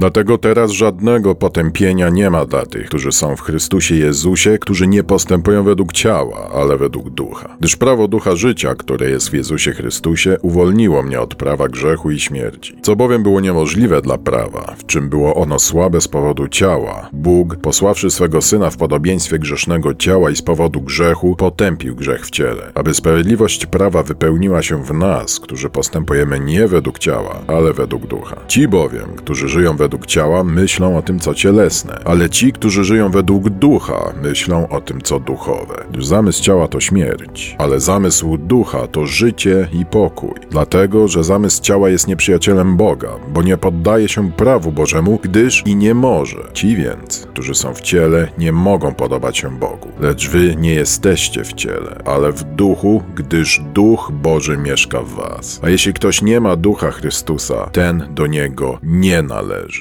Dlatego teraz żadnego potępienia nie ma dla tych, którzy są w Chrystusie Jezusie, którzy nie postępują według ciała, ale według ducha. Gdyż prawo ducha życia, które jest w Jezusie Chrystusie, uwolniło mnie od prawa grzechu i śmierci. Co bowiem było niemożliwe dla prawa, w czym było ono słabe z powodu ciała, Bóg, posławszy swego Syna w podobieństwie grzesznego ciała i z powodu grzechu, potępił grzech w ciele, aby sprawiedliwość prawa wypełniła się w nas, którzy postępujemy nie według ciała, ale według ducha. Ci bowiem, którzy żyją według ciała, myślą o tym, co cielesne, ale ci, którzy żyją według ducha, myślą o tym, co duchowe. Zamysł ciała to śmierć, ale zamysł ducha to życie i pokój. Dlatego, że zamysł ciała jest nieprzyjacielem Boga, bo nie poddaje się prawu Bożemu, gdyż i nie może. Ci więc, którzy są w ciele, nie mogą podobać się Bogu. Lecz wy nie jesteście w ciele, ale w duchu, gdyż duch Boży mieszka w was. A jeśli ktoś nie ma ducha Chrystusa, ten do niego nie należy.